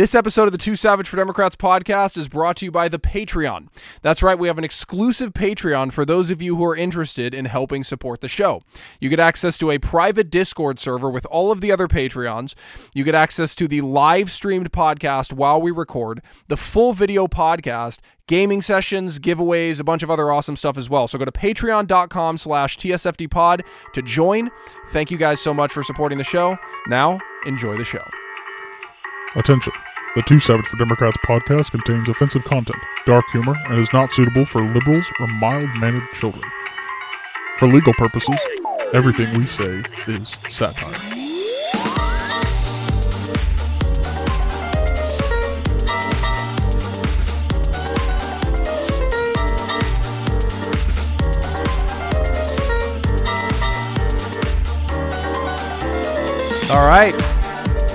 This episode of the Too Savage for Democrats podcast is brought to you by the Patreon. That's right, we have an exclusive Patreon for those of you who are interested in helping support the show. You get access to a private Discord server with all of the other Patreons. You get access to the live streamed podcast while we record, the full video podcast, gaming sessions, giveaways, a bunch of other awesome stuff as well. So go to patreon.com slash tsfdpod to join. Thank you guys so much for supporting the show. Now, enjoy the show. Attention. The Too Savage for Democrats podcast contains offensive content, dark humor, and is not suitable for liberals or mild mannered children. For legal purposes, everything we say is satire. All right.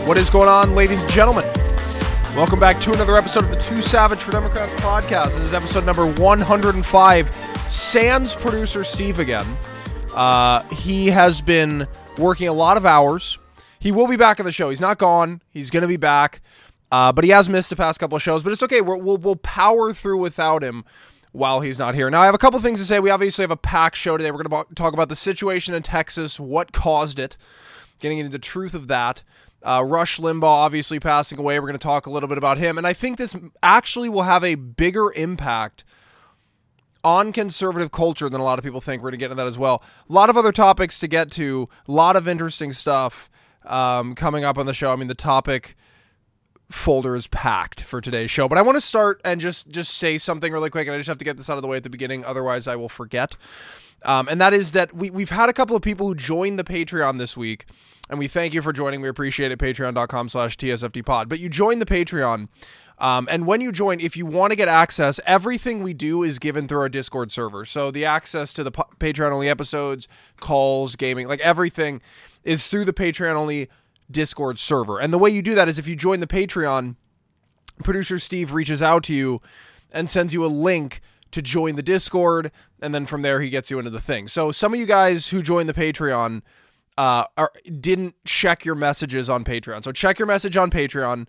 What is going on, ladies and gentlemen? Welcome back to another episode of the Too Savage for Democrats podcast. This is episode number 105. Sans producer Steve again. Uh, he has been working a lot of hours. He will be back on the show. He's not gone. He's going to be back. Uh, but he has missed the past couple of shows. But it's okay. we will we'll power through without him while he's not here. Now, I have a couple things to say. We obviously have a packed show today. We're going to talk about the situation in Texas, what caused it, getting into the truth of that. Uh, Rush Limbaugh obviously passing away. We're going to talk a little bit about him. And I think this actually will have a bigger impact on conservative culture than a lot of people think. We're going to get into that as well. A lot of other topics to get to, a lot of interesting stuff um, coming up on the show. I mean, the topic folder is packed for today's show. But I want to start and just just say something really quick, and I just have to get this out of the way at the beginning, otherwise I will forget. Um, and that is that we, we've had a couple of people who joined the Patreon this week and we thank you for joining. We appreciate it. Patreon.com slash TSFDpod. But you join the Patreon. Um, and when you join, if you want to get access, everything we do is given through our Discord server. So the access to the p- Patreon only episodes, calls, gaming, like everything is through the Patreon only Discord server. And the way you do that is if you join the Patreon, producer Steve reaches out to you and sends you a link to join the Discord. And then from there, he gets you into the thing. So some of you guys who joined the Patreon, uh, are, didn't check your messages on Patreon. So check your message on Patreon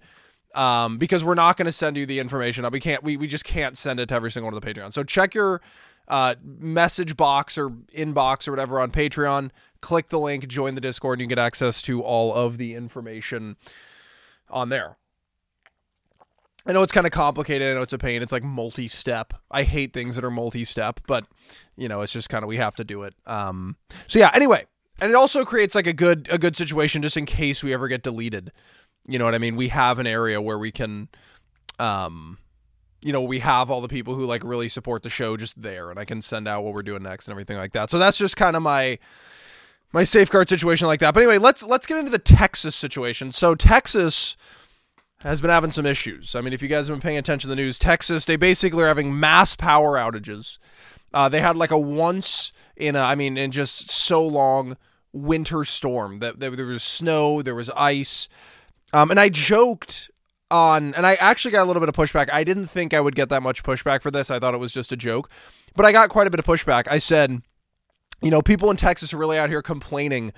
um, because we're not going to send you the information. We can't. We, we just can't send it to every single one of the Patreon. So check your uh, message box or inbox or whatever on Patreon. Click the link, join the Discord, and you get access to all of the information on there. I know it's kind of complicated. I know it's a pain. It's like multi-step. I hate things that are multi-step, but you know, it's just kind of we have to do it. Um, so yeah. Anyway, and it also creates like a good a good situation just in case we ever get deleted. You know what I mean? We have an area where we can, um, you know, we have all the people who like really support the show just there, and I can send out what we're doing next and everything like that. So that's just kind of my my safeguard situation like that. But anyway, let's let's get into the Texas situation. So Texas has been having some issues. I mean, if you guys have been paying attention to the news, Texas they basically are having mass power outages. Uh, they had like a once in a, I mean, in just so long winter storm that, that there was snow, there was ice, um, and I joked on, and I actually got a little bit of pushback. I didn't think I would get that much pushback for this. I thought it was just a joke, but I got quite a bit of pushback. I said, you know, people in Texas are really out here complaining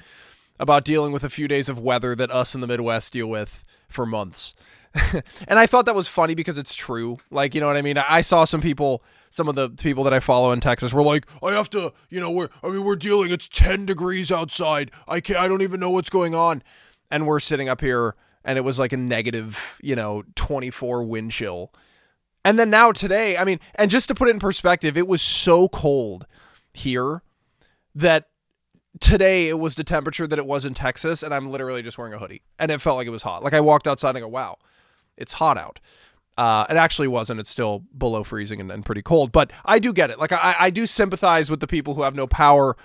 about dealing with a few days of weather that us in the Midwest deal with for months. and I thought that was funny because it's true. Like, you know what I mean? I saw some people some of the people that I follow in Texas were like, I have to, you know, we're, I mean, we're dealing, it's 10 degrees outside. I can't, I don't even know what's going on. And we're sitting up here and it was like a negative, you know, 24 wind chill. And then now today, I mean, and just to put it in perspective, it was so cold here that today it was the temperature that it was in Texas, and I'm literally just wearing a hoodie, and it felt like it was hot. Like I walked outside and I go, "Wow, it's hot out." Uh, it actually wasn't. It's still below freezing and, and pretty cold. But I do get it. Like I, I do sympathize with the people who have no power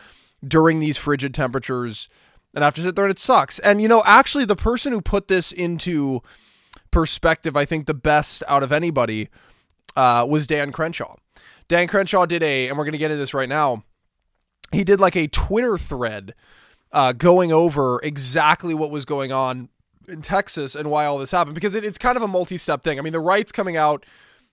during these frigid temperatures and have to sit there and it sucks. And you know, actually, the person who put this into perspective, I think the best out of anybody uh, was Dan Crenshaw. Dan Crenshaw did a, and we're going to get into this right now. He did like a Twitter thread uh, going over exactly what was going on in Texas and why all this happened because it, it's kind of a multi-step thing. I mean, the right's coming out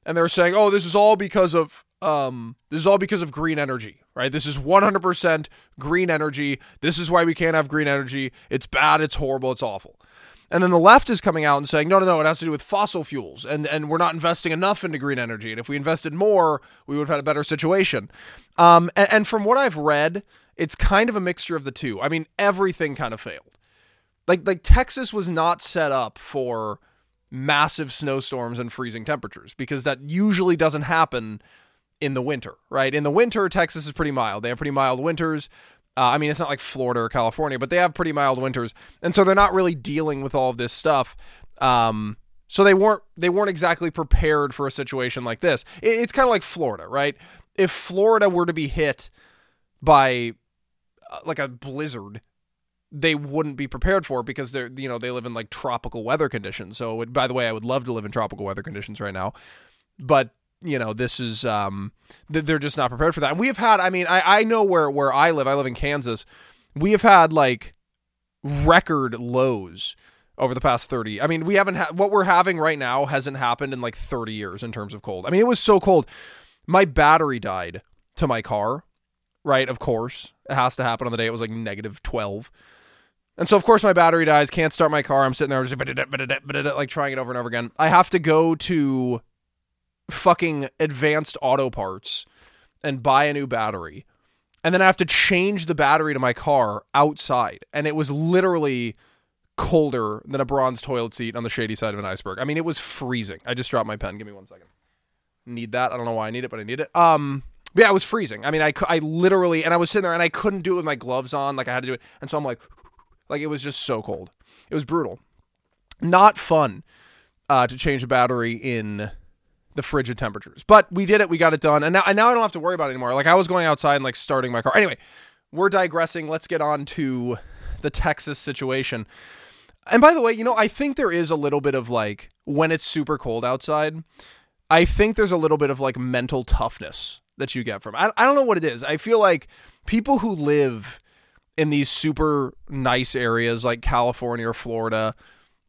and they're saying, "Oh, this is all because of um, this is all because of green energy, right? This is 100% green energy. This is why we can't have green energy. It's bad. It's horrible. It's awful." And then the left is coming out and saying, no, no, no, it has to do with fossil fuels, and and we're not investing enough into green energy. And if we invested more, we would have had a better situation. Um, and, and from what I've read, it's kind of a mixture of the two. I mean, everything kind of failed. Like like Texas was not set up for massive snowstorms and freezing temperatures because that usually doesn't happen in the winter, right? In the winter, Texas is pretty mild. They have pretty mild winters. Uh, I mean, it's not like Florida or California, but they have pretty mild winters, and so they're not really dealing with all of this stuff. Um, so they weren't they weren't exactly prepared for a situation like this. It, it's kind of like Florida, right? If Florida were to be hit by uh, like a blizzard, they wouldn't be prepared for it because they're you know they live in like tropical weather conditions. So it, by the way, I would love to live in tropical weather conditions right now, but you know this is um they're just not prepared for that. And we have had I mean I I know where where I live. I live in Kansas. We have had like record lows over the past 30. I mean, we haven't had what we're having right now hasn't happened in like 30 years in terms of cold. I mean, it was so cold. My battery died to my car, right? Of course. It has to happen on the day it was like negative 12. And so, of course, my battery dies. Can't start my car. I'm sitting there just like trying it over and over again. I have to go to fucking advanced auto parts and buy a new battery. And then I have to change the battery to my car outside. And it was literally colder than a bronze toilet seat on the shady side of an iceberg. I mean, it was freezing. I just dropped my pen. Give me one second. Need that. I don't know why I need it, but I need it. Um, yeah, it was freezing. I mean, I, I literally, and I was sitting there and I couldn't do it with my gloves on. Like I had to do it. And so I'm like, like it was just so cold. It was brutal. Not fun uh, to change a battery in the frigid temperatures. But we did it. We got it done. And now, and now I don't have to worry about it anymore. Like I was going outside and like starting my car. Anyway, we're digressing. Let's get on to the Texas situation. And by the way, you know, I think there is a little bit of like when it's super cold outside, I think there's a little bit of like mental toughness that you get from. I, I don't know what it is. I feel like people who live in these super nice areas like California or Florida,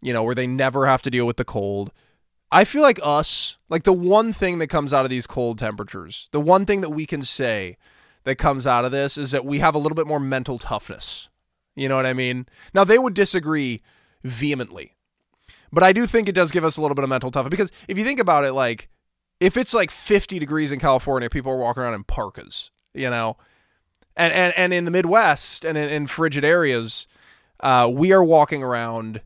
you know, where they never have to deal with the cold. I feel like us, like the one thing that comes out of these cold temperatures, the one thing that we can say that comes out of this is that we have a little bit more mental toughness. You know what I mean? Now, they would disagree vehemently, but I do think it does give us a little bit of mental toughness because if you think about it, like, if it's like 50 degrees in California, people are walking around in parkas, you know? and and, and in the Midwest and in, in frigid areas, uh, we are walking around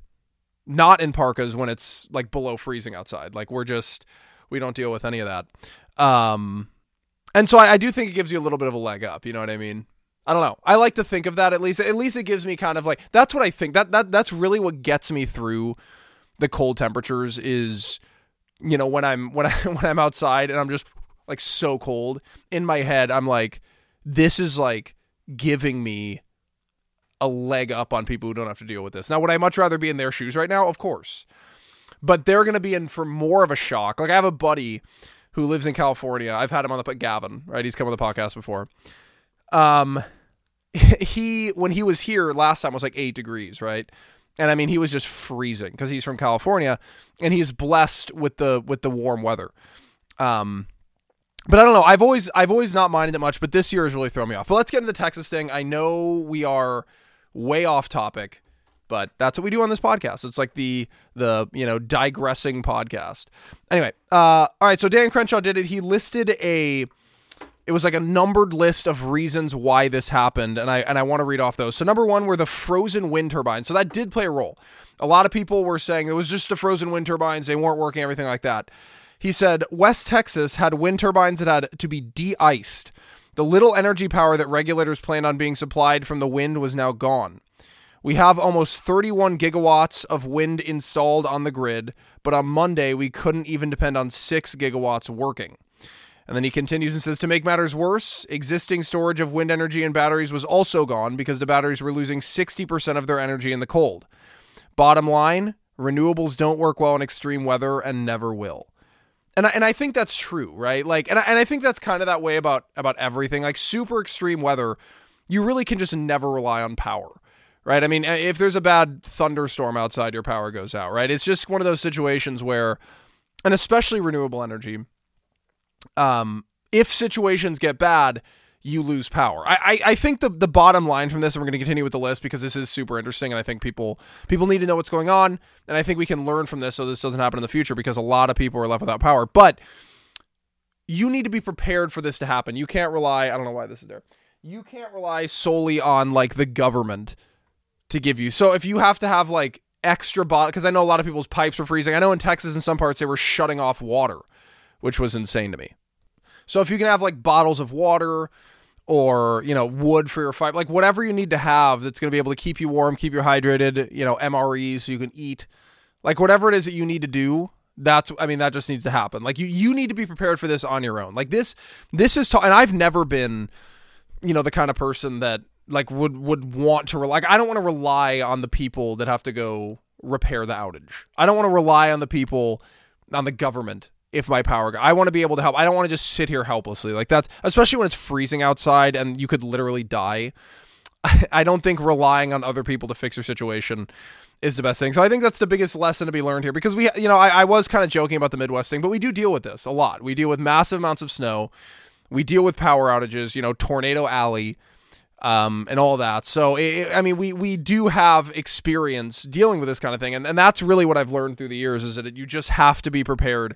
not in parkas when it's like below freezing outside. Like we're just we don't deal with any of that. Um, and so I, I do think it gives you a little bit of a leg up. You know what I mean? I don't know. I like to think of that at least. At least it gives me kind of like that's what I think. That that that's really what gets me through the cold temperatures is you know when I'm when I when I'm outside and I'm just like so cold in my head I'm like this is like giving me a leg up on people who don't have to deal with this. Now, would I much rather be in their shoes right now? Of course. But they're going to be in for more of a shock. Like I have a buddy who lives in California. I've had him on the Gavin, right? He's come on the podcast before. Um he when he was here last time was like 8 degrees, right? And I mean, he was just freezing because he's from California and he's blessed with the with the warm weather. Um but I don't know. I've always I've always not minded it much, but this year has really thrown me off. But let's get into the Texas thing. I know we are way off topic, but that's what we do on this podcast. It's like the the you know digressing podcast. Anyway, uh, all right. So Dan Crenshaw did it. He listed a it was like a numbered list of reasons why this happened, and I and I want to read off those. So number one were the frozen wind turbines. So that did play a role. A lot of people were saying it was just the frozen wind turbines; they weren't working, everything like that. He said West Texas had wind turbines that had to be de iced. The little energy power that regulators planned on being supplied from the wind was now gone. We have almost 31 gigawatts of wind installed on the grid, but on Monday we couldn't even depend on 6 gigawatts working. And then he continues and says to make matters worse, existing storage of wind energy and batteries was also gone because the batteries were losing 60% of their energy in the cold. Bottom line, renewables don't work well in extreme weather and never will and I, and I think that's true, right? Like, and I, and I think that's kind of that way about about everything. Like super extreme weather, you really can just never rely on power, right? I mean, if there's a bad thunderstorm outside, your power goes out, right? It's just one of those situations where, and especially renewable energy, um, if situations get bad, you lose power. I, I, I think the, the bottom line from this, and we're going to continue with the list because this is super interesting, and I think people people need to know what's going on, and I think we can learn from this so this doesn't happen in the future because a lot of people are left without power. But you need to be prepared for this to happen. You can't rely. I don't know why this is there. You can't rely solely on like the government to give you. So if you have to have like extra bottle, because I know a lot of people's pipes were freezing. I know in Texas, in some parts, they were shutting off water, which was insane to me. So if you can have like bottles of water or you know wood for your fire like whatever you need to have that's going to be able to keep you warm keep you hydrated you know mres so you can eat like whatever it is that you need to do that's i mean that just needs to happen. Like you you need to be prepared for this on your own. Like this this is ta- and i've never been you know the kind of person that like would would want to like i don't want to rely on the people that have to go repair the outage. I don't want to rely on the people on the government if my power go. I want to be able to help. I don't want to just sit here helplessly. Like that's especially when it's freezing outside and you could literally die. I don't think relying on other people to fix your situation is the best thing. So I think that's the biggest lesson to be learned here because we, you know, I, I was kind of joking about the Midwest thing, but we do deal with this a lot. We deal with massive amounts of snow. We deal with power outages, you know, tornado alley, um, and all that. So, it, I mean, we we do have experience dealing with this kind of thing, and, and that's really what I've learned through the years is that you just have to be prepared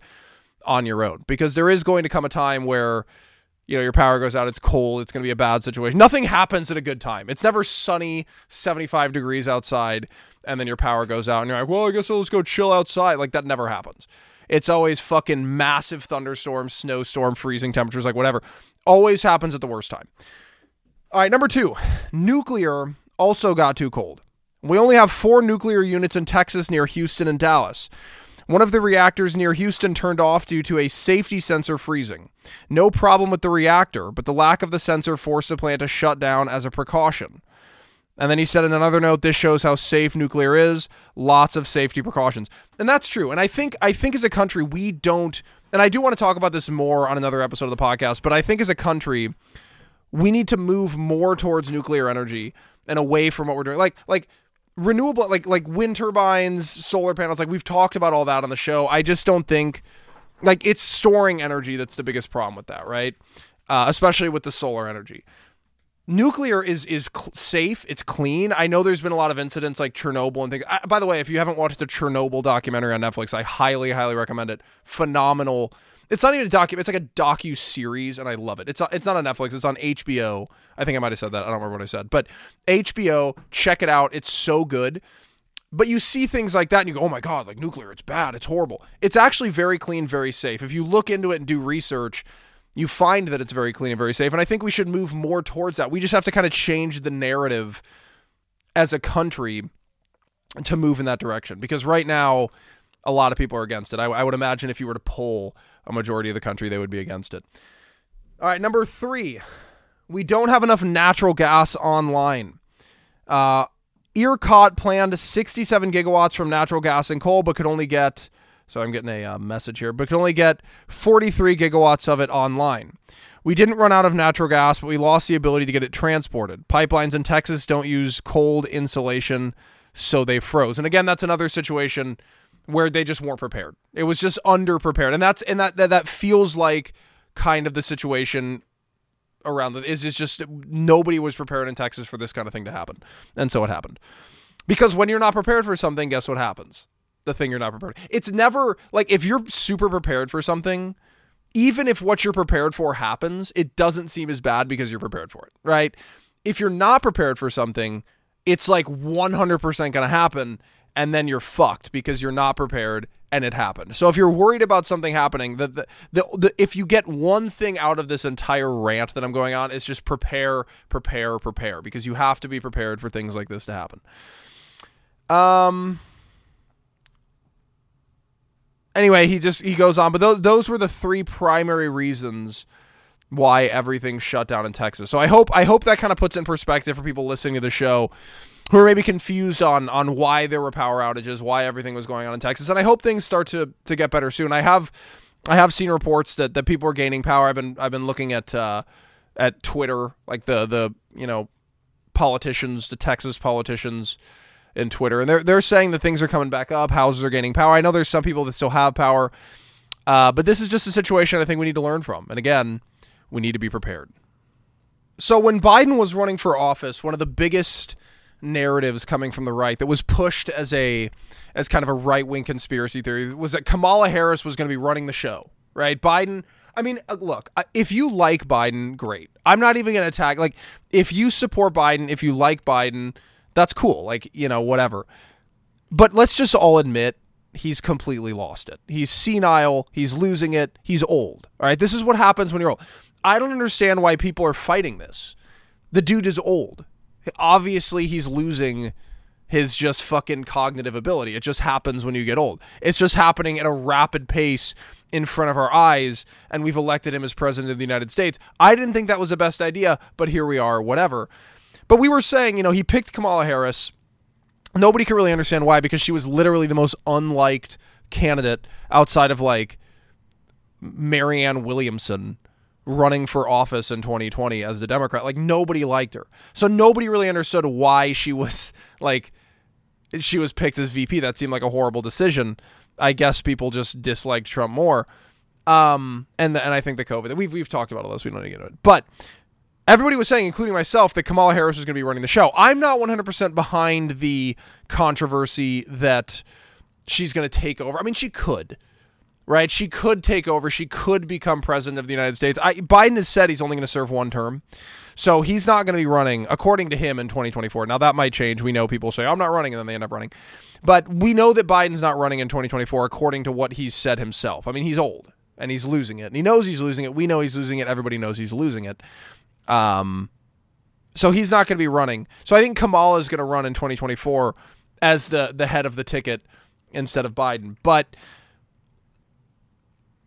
on your own. Because there is going to come a time where you know your power goes out it's cold it's going to be a bad situation. Nothing happens at a good time. It's never sunny 75 degrees outside and then your power goes out and you're like well i guess i'll just go chill outside. Like that never happens. It's always fucking massive thunderstorm snowstorm freezing temperatures like whatever. Always happens at the worst time. All right number two. Nuclear also got too cold. We only have four nuclear units in texas near houston and dallas one of the reactors near Houston turned off due to a safety sensor freezing. No problem with the reactor, but the lack of the sensor forced the plant to shut down as a precaution. And then he said in another note, this shows how safe nuclear is. Lots of safety precautions. And that's true. And I think I think as a country we don't and I do want to talk about this more on another episode of the podcast, but I think as a country we need to move more towards nuclear energy and away from what we're doing. Like like renewable like like wind turbines, solar panels, like we've talked about all that on the show. I just don't think like it's storing energy that's the biggest problem with that, right? Uh, especially with the solar energy. Nuclear is is cl- safe. It's clean. I know there's been a lot of incidents like Chernobyl and things. I, by the way, if you haven't watched the Chernobyl documentary on Netflix, I highly, highly recommend it. Phenomenal it's not even a docu. It's like a docu series, and I love it. It's it's not on Netflix. It's on HBO. I think I might have said that. I don't remember what I said, but HBO. Check it out. It's so good. But you see things like that, and you go, "Oh my god! Like nuclear, it's bad. It's horrible." It's actually very clean, very safe. If you look into it and do research, you find that it's very clean and very safe. And I think we should move more towards that. We just have to kind of change the narrative as a country to move in that direction because right now a lot of people are against it. I, I, would imagine if you were to poll a majority of the country, they would be against it. All right, number three, we don't have enough natural gas online. Uh, ERCOT planned 67 gigawatts from natural gas and coal, but could only get. So I'm getting a uh, message here, but could only get 43 gigawatts of it online. We didn't run out of natural gas, but we lost the ability to get it transported. Pipelines in Texas don't use cold insulation, so they froze. And again, that's another situation where they just weren't prepared. It was just underprepared, and that's and that that, that feels like kind of the situation around the is just nobody was prepared in Texas for this kind of thing to happen, and so it happened. Because when you're not prepared for something, guess what happens? The thing you're not prepared. It's never like if you're super prepared for something, even if what you're prepared for happens, it doesn't seem as bad because you're prepared for it, right? If you're not prepared for something, it's like 100% going to happen and then you're fucked because you're not prepared and it happened. So if you're worried about something happening, the, the, the, the, if you get one thing out of this entire rant that I'm going on, it's just prepare, prepare, prepare because you have to be prepared for things like this to happen. Um Anyway, he just he goes on, but those those were the three primary reasons why everything shut down in Texas. So I hope I hope that kind of puts in perspective for people listening to the show who are maybe confused on on why there were power outages, why everything was going on in Texas. And I hope things start to to get better soon. I have I have seen reports that, that people are gaining power. I've been I've been looking at uh, at Twitter, like the the you know politicians, the Texas politicians in Twitter, and they're they're saying that things are coming back up. Houses are gaining power. I know there's some people that still have power, uh, but this is just a situation I think we need to learn from. And again, we need to be prepared. So when Biden was running for office, one of the biggest narratives coming from the right that was pushed as a as kind of a right wing conspiracy theory was that Kamala Harris was going to be running the show. Right? Biden. I mean, uh, look, if you like Biden, great. I'm not even going to attack. Like, if you support Biden, if you like Biden, that's cool. Like, you know, whatever. But let's just all admit he's completely lost it. He's senile. He's losing it. He's old. All right. This is what happens when you're old. I don't understand why people are fighting this. The dude is old. Obviously, he's losing his just fucking cognitive ability. It just happens when you get old. It's just happening at a rapid pace in front of our eyes, and we've elected him as president of the United States. I didn't think that was the best idea, but here we are, whatever. But we were saying, you know, he picked Kamala Harris nobody can really understand why because she was literally the most unliked candidate outside of like Marianne Williamson running for office in 2020 as the Democrat. Like nobody liked her. So nobody really understood why she was like she was picked as VP. That seemed like a horrible decision. I guess people just disliked Trump more. Um, and the, and I think the COVID we've we've talked about all this. We don't need to get into it, but everybody was saying, including myself, that Kamala Harris was going to be running the show. I'm not 100% behind the controversy that she's going to take over. I mean, she could, right? She could take over. She could become president of the United States. I, Biden has said he's only going to serve one term. So he's not going to be running, according to him, in 2024. Now, that might change. We know people say, I'm not running, and then they end up running. But we know that Biden's not running in 2024, according to what he's said himself. I mean, he's old and he's losing it. And he knows he's losing it. We know he's losing it. Everybody knows he's losing it. Um, so he's not going to be running. So I think Kamala is going to run in 2024 as the the head of the ticket instead of Biden. But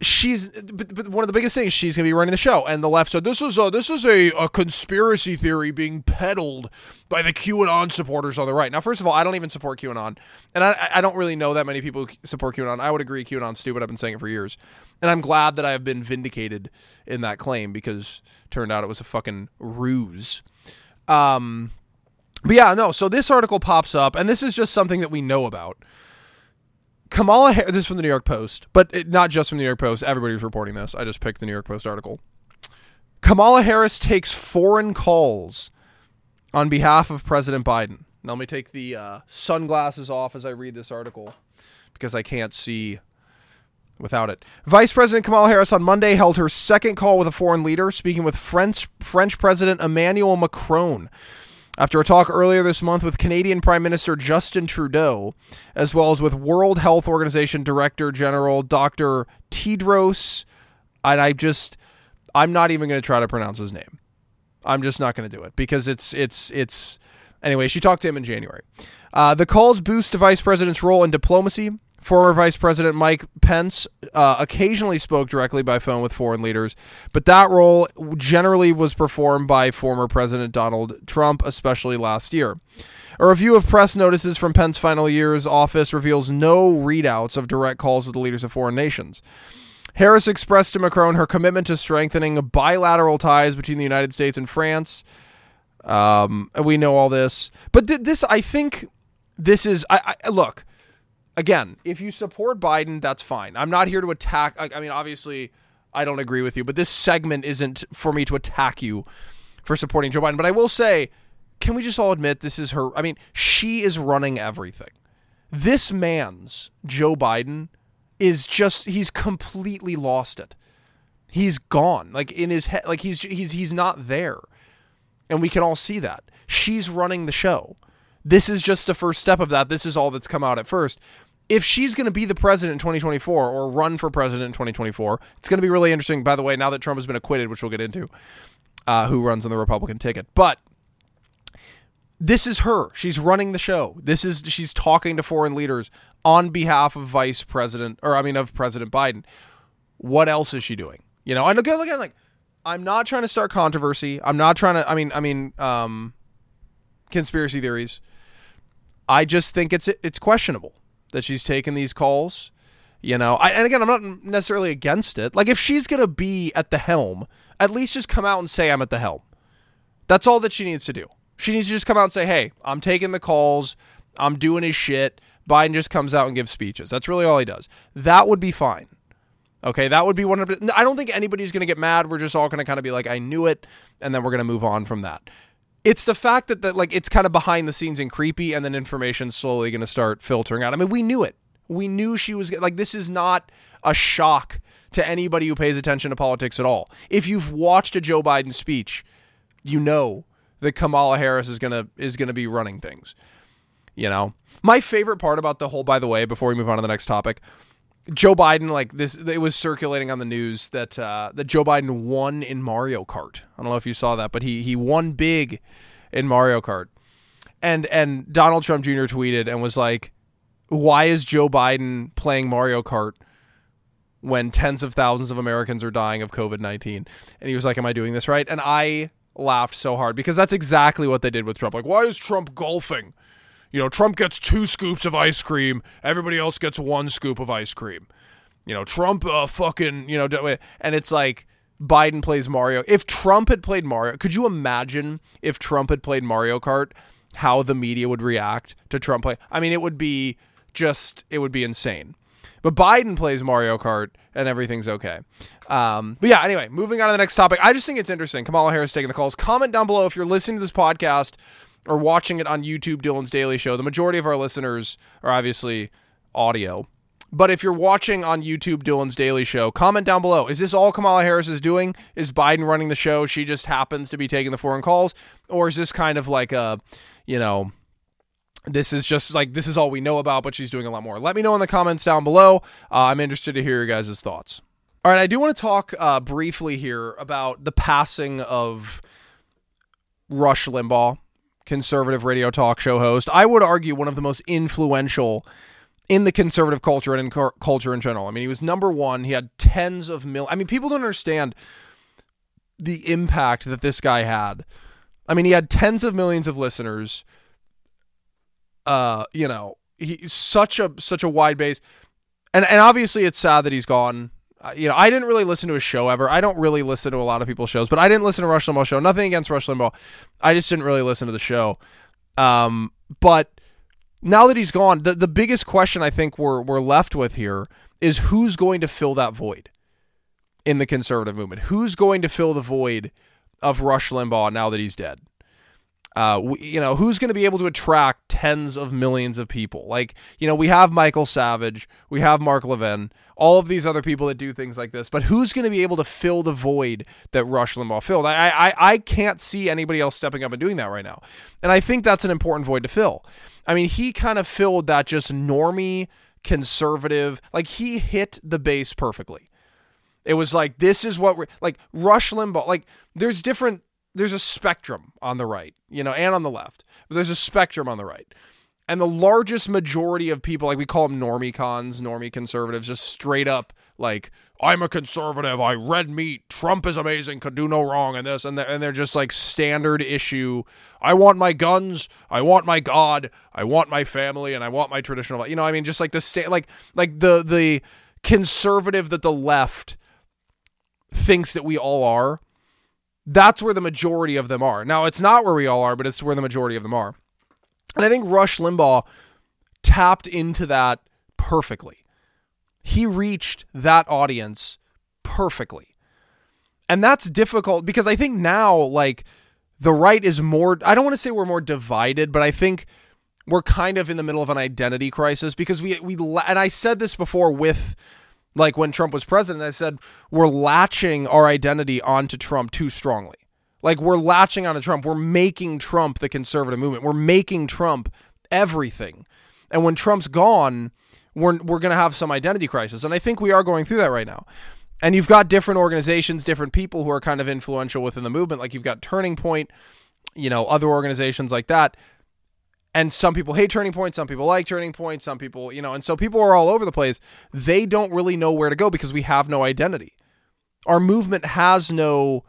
she's but, but one of the biggest things she's going to be running the show and the left said this is a this is a, a conspiracy theory being peddled by the QAnon supporters on the right. Now first of all, I don't even support QAnon. And I I don't really know that many people who support QAnon. I would agree QAnon's stupid. I've been saying it for years. And I'm glad that I have been vindicated in that claim because turned out it was a fucking ruse. Um but yeah, no, so this article pops up and this is just something that we know about. Kamala Harris, this is from the New York Post, but it, not just from the New York Post. Everybody's reporting this. I just picked the New York Post article. Kamala Harris takes foreign calls on behalf of President Biden. Now, let me take the uh, sunglasses off as I read this article because I can't see without it. Vice President Kamala Harris on Monday held her second call with a foreign leader, speaking with French French President Emmanuel Macron after a talk earlier this month with Canadian Prime Minister Justin Trudeau, as well as with World Health Organization Director General Dr. Tedros, and I just, I'm not even going to try to pronounce his name. I'm just not going to do it because it's, it's, it's, anyway, she talked to him in January. Uh, the calls boost the vice president's role in diplomacy, Former Vice President Mike Pence uh, occasionally spoke directly by phone with foreign leaders, but that role generally was performed by former President Donald Trump, especially last year. A review of press notices from Pence's final year's office reveals no readouts of direct calls with the leaders of foreign nations. Harris expressed to Macron her commitment to strengthening bilateral ties between the United States and France. Um, we know all this, but th- this, I think, this is. I, I look again, if you support Biden, that's fine. I'm not here to attack. I, I, mean, obviously, I don't agree with you, but this segment isn't for me to attack you for supporting Joe Biden. But I will say, can we just all admit this is her? I mean, she is running everything. This man's Joe Biden is just he's completely lost it. He's gone. Like in his head like he's he's he's not there. And we can all see that. She's running the show. This is just the first step of that. This is all that's come out at first. If she's going to be the president in 2024 or run for president in 2024, it's going to be really interesting. By the way, now that Trump has been acquitted, which we'll get into, uh, who runs on the Republican ticket. But this is her. She's running the show. This is she's talking to foreign leaders on behalf of Vice President, or I mean, of President Biden. What else is she doing? You know, and again, again, like I'm not trying to start controversy. I'm not trying to. I mean, I mean, um, conspiracy theories. I just think it's it's questionable that she's taking these calls. You know, I, and again, I'm not necessarily against it. Like, if she's gonna be at the helm, at least just come out and say I'm at the helm. That's all that she needs to do. She needs to just come out and say, "Hey, I'm taking the calls. I'm doing his shit." Biden just comes out and gives speeches. That's really all he does. That would be fine. Okay, that would be one of. I don't think anybody's going to get mad. We're just all going to kind of be like, "I knew it," and then we're going to move on from that. It's the fact that that like it's kind of behind the scenes and creepy, and then information's slowly going to start filtering out. I mean, we knew it. We knew she was like this is not a shock to anybody who pays attention to politics at all. If you've watched a Joe Biden speech, you know that Kamala Harris is gonna is gonna be running things. You know, my favorite part about the whole. By the way, before we move on to the next topic, Joe Biden, like this, it was circulating on the news that uh, that Joe Biden won in Mario Kart. I don't know if you saw that, but he he won big in Mario Kart, and and Donald Trump Jr. tweeted and was like, "Why is Joe Biden playing Mario Kart when tens of thousands of Americans are dying of COVID nineteen? And he was like, "Am I doing this right?" And I laughed so hard because that's exactly what they did with Trump. Like, why is Trump golfing? You know, Trump gets two scoops of ice cream, everybody else gets one scoop of ice cream. You know, Trump uh, fucking, you know, and it's like Biden plays Mario. If Trump had played Mario, could you imagine if Trump had played Mario Kart, how the media would react to Trump play? I mean, it would be just, it would be insane. But Biden plays Mario Kart and everything's okay. Um, but yeah, anyway, moving on to the next topic. I just think it's interesting. Kamala Harris taking the calls. Comment down below if you're listening to this podcast or watching it on YouTube, Dylan's Daily Show. The majority of our listeners are obviously audio. But if you're watching on YouTube, Dylan's Daily Show, comment down below. Is this all Kamala Harris is doing? Is Biden running the show? She just happens to be taking the foreign calls? Or is this kind of like a, you know, this is just like this is all we know about, but she's doing a lot more. Let me know in the comments down below. Uh, I'm interested to hear your guys' thoughts. All right, I do want to talk uh, briefly here about the passing of Rush Limbaugh conservative radio talk show host. I would argue one of the most influential in the conservative culture and in cu- culture in general. I mean, he was number one. He had tens of mil. I mean, people don't understand the impact that this guy had. I mean, he had tens of millions of listeners. Uh, you know, he such a such a wide base, and and obviously it's sad that he's gone you know, I didn't really listen to his show ever. I don't really listen to a lot of people's shows, but I didn't listen to Rush Limbaugh's show. Nothing against Rush Limbaugh. I just didn't really listen to the show. Um, but now that he's gone, the, the biggest question I think we're we're left with here is who's going to fill that void in the conservative movement? Who's going to fill the void of Rush Limbaugh now that he's dead? Uh, we, you know, who's going to be able to attract tens of millions of people? Like, you know, we have Michael Savage, we have Mark Levin, all of these other people that do things like this, but who's going to be able to fill the void that Rush Limbaugh filled? I, I, I can't see anybody else stepping up and doing that right now. And I think that's an important void to fill. I mean, he kind of filled that just normie, conservative, like he hit the base perfectly. It was like, this is what we're like, Rush Limbaugh, like, there's different there's a spectrum on the right, you know, and on the left. But there's a spectrum on the right. And the largest majority of people, like we call them normie cons, normie conservatives, just straight up like, I'm a conservative, I red meat, Trump is amazing, could do no wrong, and this, and and they're just like standard issue. I want my guns, I want my God, I want my family, and I want my traditional, you know, I mean, just like the state, like, like the, the conservative that the left thinks that we all are that's where the majority of them are. Now, it's not where we all are, but it's where the majority of them are. And I think Rush Limbaugh tapped into that perfectly. He reached that audience perfectly. And that's difficult because I think now, like, the right is more, I don't want to say we're more divided, but I think we're kind of in the middle of an identity crisis because we, we, and I said this before with like when Trump was president, I said we're latching our identity onto Trump too strongly. Like we're latching onto Trump. We're making Trump the conservative movement. We're making Trump everything. And when Trump's gone, we're we're going to have some identity crisis. And I think we are going through that right now. And you've got different organizations, different people who are kind of influential within the movement. Like you've got Turning Point, you know, other organizations like that and some people hate turning point some people like turning point some people you know and so people are all over the place. They don't really know where to go because we have no identity. Our movement has no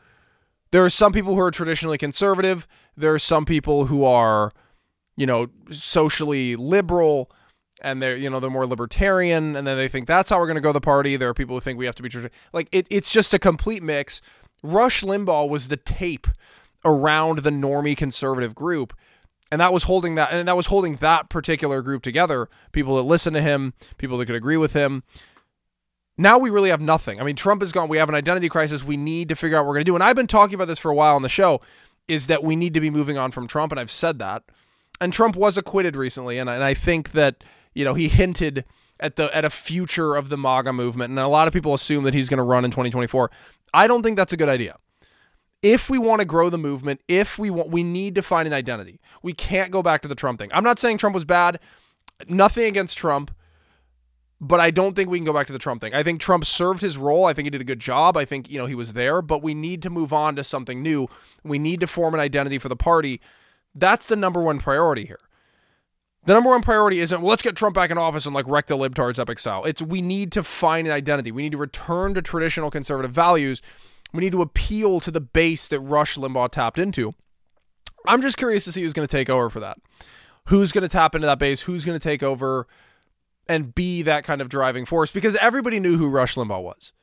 there are some people who are traditionally conservative. There are some people who are you know socially liberal and they're you know they're more libertarian and then they think that's how we're going to go the party. There are people who think we have to be like it, it's just a complete mix. Rush limbaugh was the tape around the normie conservative group and that was holding that and that was holding that particular group together people that listen to him people that could agree with him now we really have nothing. I mean, Trump is gone. We have an identity crisis. We need to figure out what we're going to do. And I've been talking about this for a while on the show is that we need to be moving on from Trump. And I've said that. And Trump was acquitted recently. And, and I think that, you know, he hinted at the at a future of the MAGA movement. And a lot of people assume that he's going to run in 2024. I don't think that's a good idea. If we want to grow the movement, if we want, we need to find an identity. We can't go back to the Trump thing. I'm not saying Trump was bad. Nothing against Trump but I don't think we can go back to the Trump thing. I think Trump served his role. I think he did a good job. I think, you know, he was there, but we need to move on to something new. We need to form an identity for the party. That's the number one priority here. The number one priority isn't, well, let's get Trump back in office and like wreck the libtards epic style. It's we need to find an identity. We need to return to traditional conservative values. We need to appeal to the base that Rush Limbaugh tapped into. I'm just curious to see who's going to take over for that. Who's going to tap into that base? Who's going to take over? and be that kind of driving force because everybody knew who Rush Limbaugh was.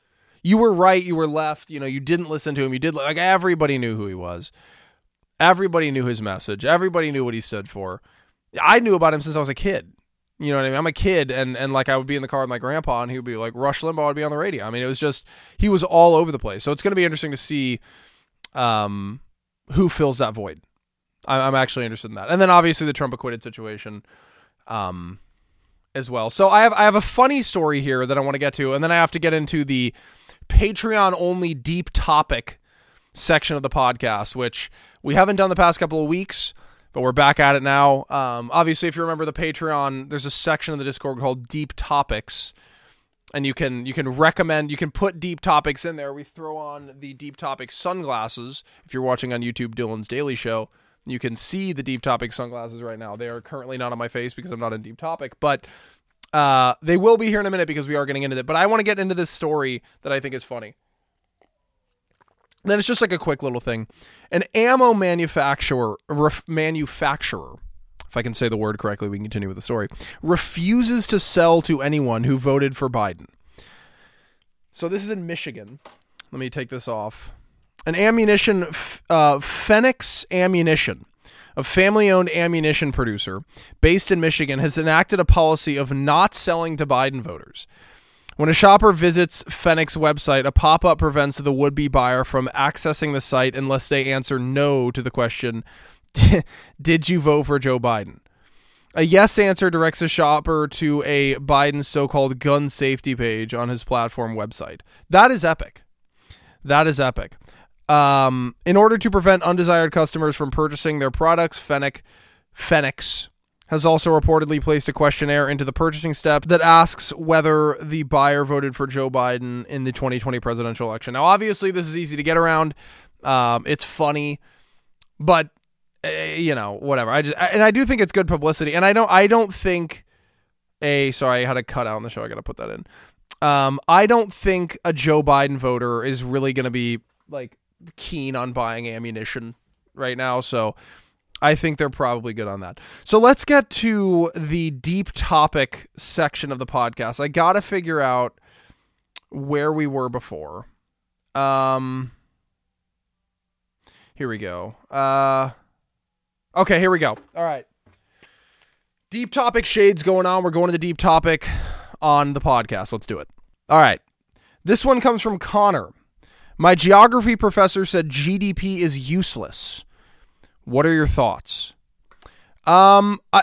You were right, you were left, you know, you didn't listen to him, you did like everybody knew who he was. Everybody knew his message. Everybody knew what he stood for. I knew about him since I was a kid. You know what I mean? I'm a kid and and like I would be in the car with my grandpa and he would be like Rush Limbaugh would be on the radio. I mean, it was just he was all over the place. So it's going to be interesting to see um who fills that void. I'm actually interested in that. And then obviously the Trump acquitted situation. Um as well. So I have I have a funny story here that I want to get to, and then I have to get into the Patreon only deep topic section of the podcast, which we haven't done the past couple of weeks, but we're back at it now. Um, obviously, if you remember the Patreon, there's a section of the Discord called Deep Topics, and you can you can recommend you can put deep topics in there. We throw on the deep topic sunglasses. If you're watching on YouTube, Dylan's Daily Show you can see the Deep Topic sunglasses right now. They are currently not on my face because I'm not in Deep Topic, but uh, they will be here in a minute because we are getting into it. But I want to get into this story that I think is funny. Then it's just like a quick little thing. An ammo manufacturer, ref, manufacturer, if I can say the word correctly, we can continue with the story, refuses to sell to anyone who voted for Biden. So this is in Michigan. Let me take this off an ammunition, uh, Fenix Ammunition, a family owned ammunition producer based in Michigan, has enacted a policy of not selling to Biden voters. When a shopper visits Fenix website, a pop up prevents the would be buyer from accessing the site unless they answer no to the question Did you vote for Joe Biden? A yes answer directs a shopper to a Biden so called gun safety page on his platform website. That is epic. That is epic. Um, in order to prevent undesired customers from purchasing their products, Fennec, Fenix has also reportedly placed a questionnaire into the purchasing step that asks whether the buyer voted for Joe Biden in the 2020 presidential election. Now, obviously, this is easy to get around. Um, it's funny, but uh, you know, whatever. I just and I do think it's good publicity, and I don't. I don't think a sorry, I had a cut out on the show. I got to put that in. Um, I don't think a Joe Biden voter is really going to be like keen on buying ammunition right now. So I think they're probably good on that. So let's get to the deep topic section of the podcast. I got to figure out where we were before. Um here we go. Uh Okay, here we go. All right. Deep topic shades going on. We're going to the deep topic on the podcast. Let's do it. All right. This one comes from Connor. My geography professor said GDP is useless. What are your thoughts? Um, I,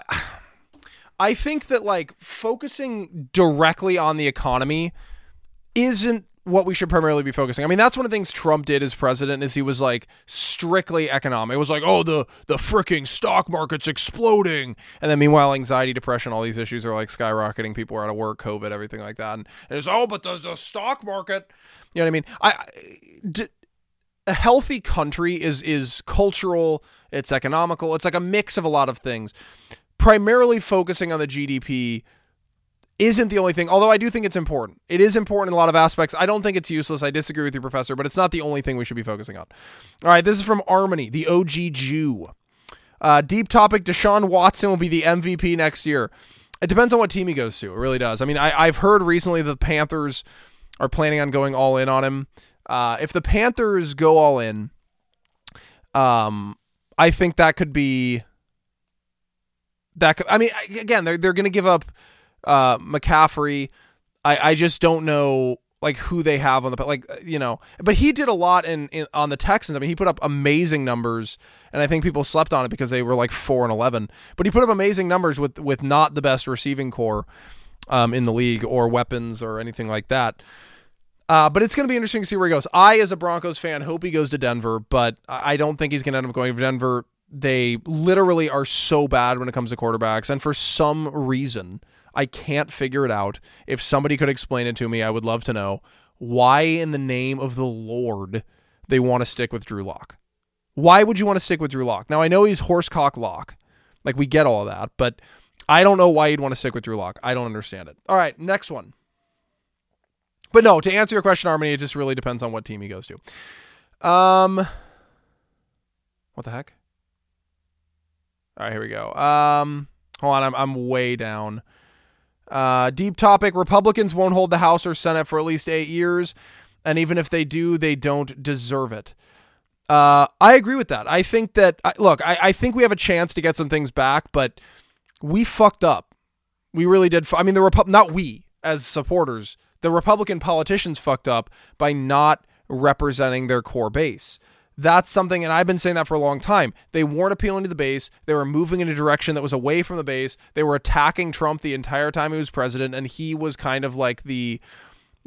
I think that like focusing directly on the economy isn't what we should primarily be focusing. I mean, that's one of the things Trump did as president is he was like strictly economic. It was like, oh, the the freaking stock market's exploding, and then meanwhile, anxiety, depression, all these issues are like skyrocketing. People are out of work, COVID, everything like that, and, and it's oh, but does the stock market you know what I mean? I, d- a healthy country is is cultural, it's economical, it's like a mix of a lot of things. Primarily focusing on the GDP isn't the only thing, although I do think it's important. It is important in a lot of aspects. I don't think it's useless. I disagree with you, Professor, but it's not the only thing we should be focusing on. All right, this is from Armony, the OG Jew. Uh, deep topic Deshaun Watson will be the MVP next year. It depends on what team he goes to. It really does. I mean, I, I've heard recently the Panthers are planning on going all in on him. Uh, if the Panthers go all in, um, I think that could be that. Could, I mean, again, they're they're going to give up uh, McCaffrey. I I just don't know like who they have on the like you know but he did a lot in, in on the texans i mean he put up amazing numbers and i think people slept on it because they were like 4 and 11 but he put up amazing numbers with with not the best receiving corps um, in the league or weapons or anything like that uh, but it's going to be interesting to see where he goes i as a broncos fan hope he goes to denver but i don't think he's going to end up going to denver they literally are so bad when it comes to quarterbacks and for some reason I can't figure it out. If somebody could explain it to me, I would love to know why, in the name of the Lord, they want to stick with Drew Lock. Why would you want to stick with Drew Lock? Now, I know he's horsecock lock. Like, we get all that, but I don't know why you'd want to stick with Drew Lock. I don't understand it. All right, next one. But no, to answer your question, Armani, it just really depends on what team he goes to. Um, what the heck? All right, here we go. Um, hold on, I'm I'm way down. Uh, deep topic Republicans won't hold the House or Senate for at least eight years. And even if they do, they don't deserve it. Uh, I agree with that. I think that, look, I, I think we have a chance to get some things back, but we fucked up. We really did. I mean, the Repu- not we as supporters, the Republican politicians fucked up by not representing their core base. That's something, and I've been saying that for a long time. They weren't appealing to the base. They were moving in a direction that was away from the base. They were attacking Trump the entire time he was president, and he was kind of like the,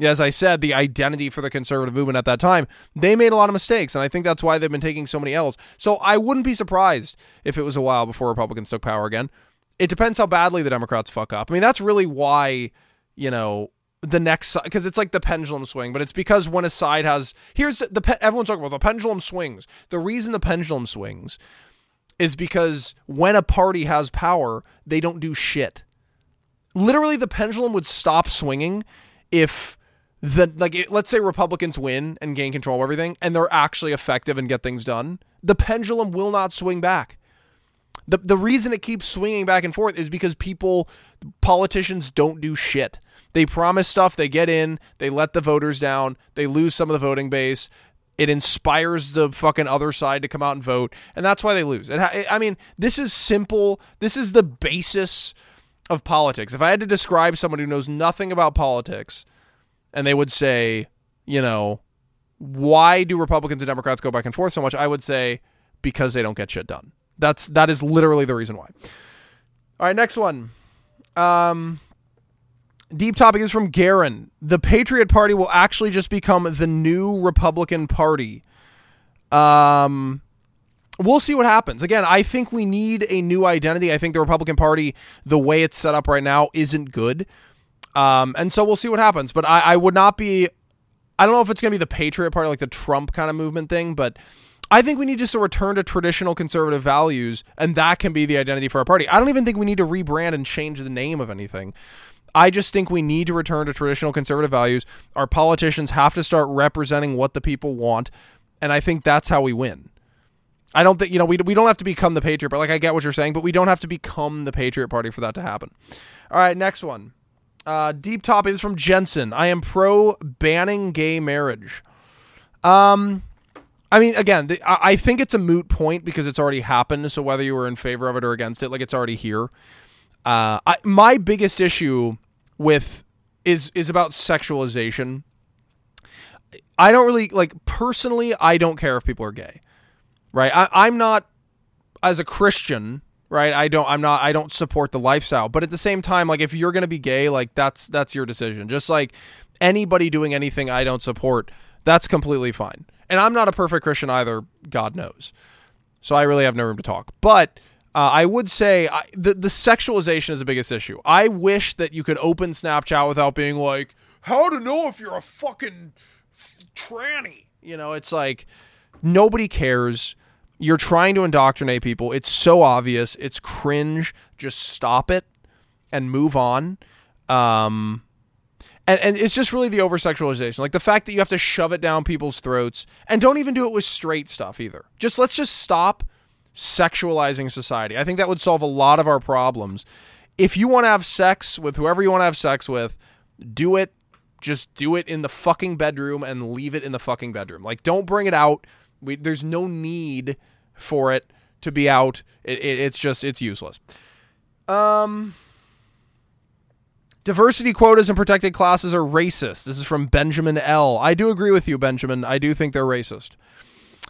as I said, the identity for the conservative movement at that time. They made a lot of mistakes, and I think that's why they've been taking so many L's. So I wouldn't be surprised if it was a while before Republicans took power again. It depends how badly the Democrats fuck up. I mean, that's really why, you know, the next because it's like the pendulum swing, but it's because when a side has here's the, the everyone's talking about the pendulum swings. The reason the pendulum swings is because when a party has power, they don't do shit. Literally, the pendulum would stop swinging if the like it, let's say Republicans win and gain control of everything, and they're actually effective and get things done. The pendulum will not swing back. The, the reason it keeps swinging back and forth is because people, politicians don't do shit. They promise stuff, they get in, they let the voters down, they lose some of the voting base. It inspires the fucking other side to come out and vote, and that's why they lose. Ha- I mean, this is simple. This is the basis of politics. If I had to describe someone who knows nothing about politics, and they would say, you know, why do Republicans and Democrats go back and forth so much? I would say because they don't get shit done. That's that is literally the reason why. All right, next one. Um, Deep topic is from Garen. The Patriot Party will actually just become the new Republican Party. Um, we'll see what happens. Again, I think we need a new identity. I think the Republican Party, the way it's set up right now, isn't good. Um, and so we'll see what happens. But I, I would not be. I don't know if it's going to be the Patriot Party, like the Trump kind of movement thing, but I think we need just to return to traditional conservative values, and that can be the identity for our party. I don't even think we need to rebrand and change the name of anything. I just think we need to return to traditional conservative values. Our politicians have to start representing what the people want, and I think that's how we win. I don't think you know we we don't have to become the Patriot, but like I get what you're saying, but we don't have to become the Patriot Party for that to happen. All right, next one. Uh, deep topic is from Jensen. I am pro banning gay marriage. Um, I mean, again, the, I, think it's a moot point because it's already happened. So whether you were in favor of it or against it, like it's already here. Uh, I, my biggest issue with is is about sexualization. I don't really like personally. I don't care if people are gay, right? I, I'm not as a Christian, right? I don't. I'm not. I don't support the lifestyle, but at the same time, like if you're gonna be gay, like that's that's your decision. Just like anybody doing anything I don't support, that's completely fine. And I'm not a perfect Christian either. God knows. So I really have no room to talk, but uh, I would say I, the the sexualization is the biggest issue. I wish that you could open Snapchat without being like, "How to know if you're a fucking tranny?" You know, it's like nobody cares. You're trying to indoctrinate people. It's so obvious. It's cringe. Just stop it and move on. Um, and, and it's just really the over sexualization like the fact that you have to shove it down people's throats and don't even do it with straight stuff either just let's just stop sexualizing society. I think that would solve a lot of our problems. If you want to have sex with whoever you want to have sex with, do it. Just do it in the fucking bedroom and leave it in the fucking bedroom. Like, don't bring it out. We, there's no need for it to be out. It, it, it's just, it's useless. Um, Diversity quotas and protected classes are racist. This is from Benjamin L. I do agree with you, Benjamin. I do think they're racist.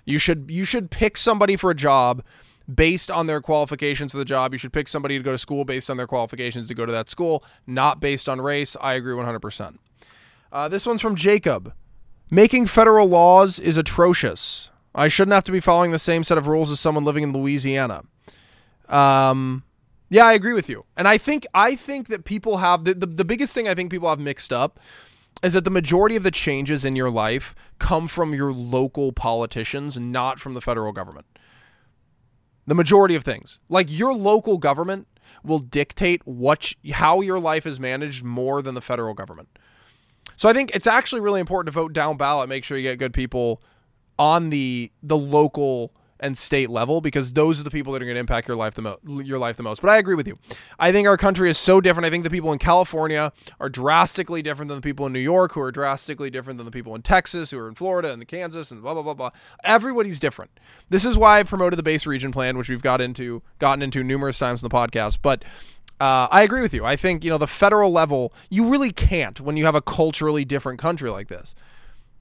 You should you should pick somebody for a job based on their qualifications for the job. You should pick somebody to go to school based on their qualifications to go to that school, not based on race. I agree 100%. Uh, this one's from Jacob. Making federal laws is atrocious. I shouldn't have to be following the same set of rules as someone living in Louisiana. Um, yeah, I agree with you. And I think I think that people have the, the, the biggest thing I think people have mixed up is that the majority of the changes in your life come from your local politicians, not from the federal government. The majority of things. Like your local government will dictate what how your life is managed more than the federal government. So I think it's actually really important to vote down ballot, make sure you get good people on the the local and state level because those are the people that are going to impact your life the most your life the most. But I agree with you. I think our country is so different. I think the people in California are drastically different than the people in New York who are drastically different than the people in Texas who are in Florida and Kansas and blah blah blah blah. Everybody's different. This is why I've promoted the base region plan which we've got into gotten into numerous times in the podcast, but uh, I agree with you. I think you know the federal level. You really can't when you have a culturally different country like this.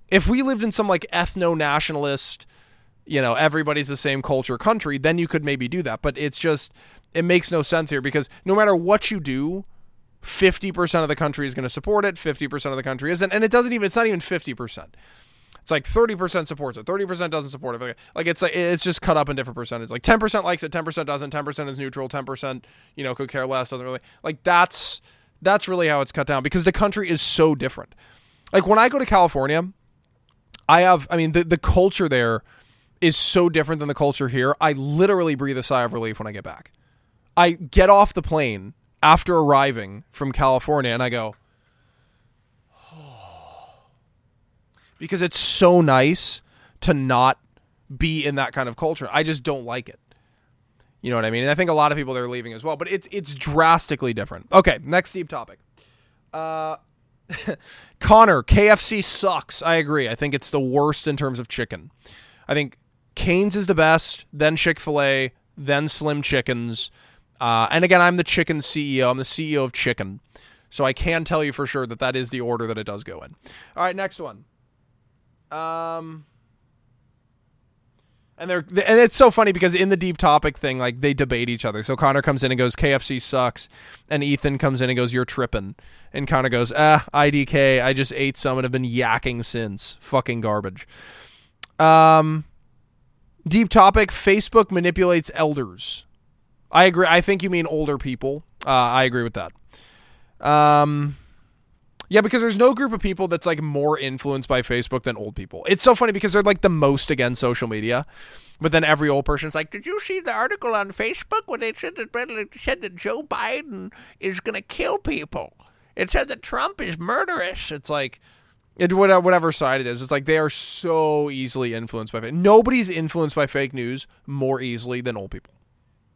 If we lived in some like ethno nationalist, you know, everybody's the same culture country, then you could maybe do that. But it's just, it makes no sense here because no matter what you do, 50% of the country is going to support it, 50% of the country isn't. And it doesn't even, it's not even 50%. It's like 30% supports it, 30% doesn't support it. Like it's like it's just cut up in different percentages. Like 10% likes it, 10% doesn't, 10% is neutral, 10% you know could care less, doesn't really. Like that's that's really how it's cut down because the country is so different. Like when I go to California, I have, I mean, the, the culture there is so different than the culture here. I literally breathe a sigh of relief when I get back. I get off the plane after arriving from California and I go, because it's so nice to not be in that kind of culture. I just don't like it. You know what I mean? And I think a lot of people are leaving as well, but it's it's drastically different. Okay, next deep topic. Uh Connor, KFC sucks. I agree. I think it's the worst in terms of chicken. I think Cane's is the best, then Chick fil A, then Slim Chickens. Uh, and again, I'm the chicken CEO. I'm the CEO of chicken. So I can tell you for sure that that is the order that it does go in. All right, next one. Um, and they're and it's so funny because in the deep topic thing, like they debate each other. So Connor comes in and goes, "KFC sucks," and Ethan comes in and goes, "You're tripping," and Connor goes, "Ah, IDK, I just ate some and have been yakking since. Fucking garbage." Um, deep topic: Facebook manipulates elders. I agree. I think you mean older people. Uh, I agree with that. Um. Yeah, because there's no group of people that's like more influenced by Facebook than old people. It's so funny because they're like the most against social media. But then every old person's like, "Did you see the article on Facebook when they said that said that Joe Biden is going to kill people? It said that Trump is murderous." It's like, it whatever side it is. It's like they are so easily influenced by fake. Nobody's influenced by fake news more easily than old people.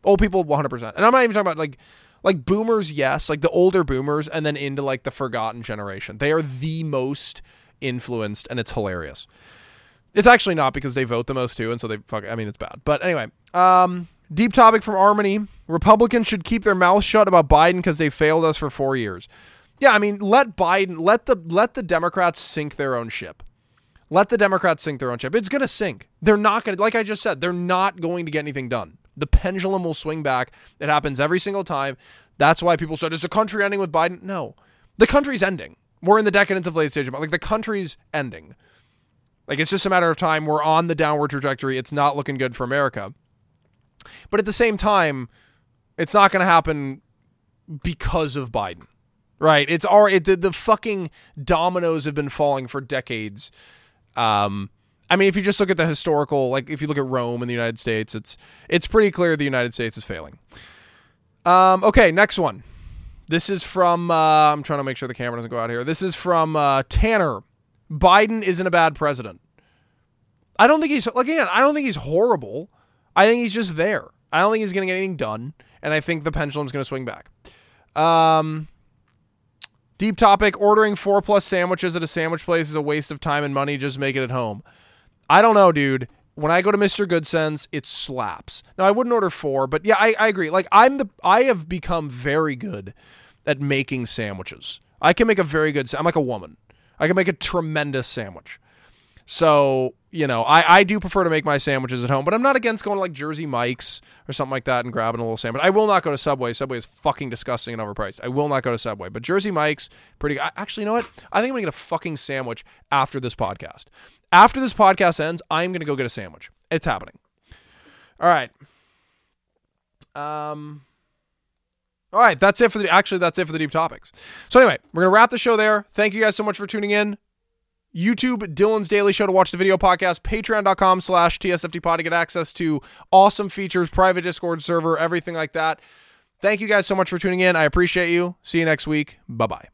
Old people, 100. percent And I'm not even talking about like like boomers, yes, like the older boomers, and then into like the forgotten generation. They are the most influenced, and it's hilarious. It's actually not because they vote the most too, and so they fuck. I mean, it's bad. But anyway, um, deep topic from Harmony: Republicans should keep their mouths shut about Biden because they failed us for four years. Yeah, I mean, let Biden, let the let the Democrats sink their own ship. Let the Democrats sink their own ship. It's going to sink. They're not going to, like I just said, they're not going to get anything done. The pendulum will swing back. It happens every single time. That's why people said, is the country ending with Biden? No. The country's ending. We're in the decadence of late stage. Like the country's ending. Like it's just a matter of time. We're on the downward trajectory. It's not looking good for America. But at the same time, it's not going to happen because of Biden. Right? It's already the, the fucking dominoes have been falling for decades. Um, I mean, if you just look at the historical, like if you look at Rome and the United States, it's it's pretty clear the United States is failing. Um, okay, next one. This is from. Uh, I'm trying to make sure the camera doesn't go out here. This is from uh, Tanner. Biden isn't a bad president. I don't think he's again. I don't think he's horrible. I think he's just there. I don't think he's going to get anything done, and I think the pendulum's going to swing back. Um, deep topic: ordering four plus sandwiches at a sandwich place is a waste of time and money. Just make it at home. I don't know, dude. When I go to Mr. Goodcents, it slaps. Now I wouldn't order four, but yeah, I, I agree. Like I'm the I have become very good at making sandwiches. I can make a very good. I'm like a woman. I can make a tremendous sandwich. So, you know, I, I do prefer to make my sandwiches at home, but I'm not against going to like Jersey Mike's or something like that and grabbing a little sandwich. I will not go to Subway. Subway is fucking disgusting and overpriced. I will not go to Subway, but Jersey Mike's pretty. I, actually, you know what? I think I'm gonna get a fucking sandwich after this podcast. After this podcast ends, I'm gonna go get a sandwich. It's happening. All right. Um. All right, that's it for the. Actually, that's it for the deep topics. So anyway, we're gonna wrap the show there. Thank you guys so much for tuning in. YouTube, Dylan's Daily Show to watch the video podcast, patreon.com slash TSFDpod to get access to awesome features, private Discord server, everything like that. Thank you guys so much for tuning in. I appreciate you. See you next week. Bye bye.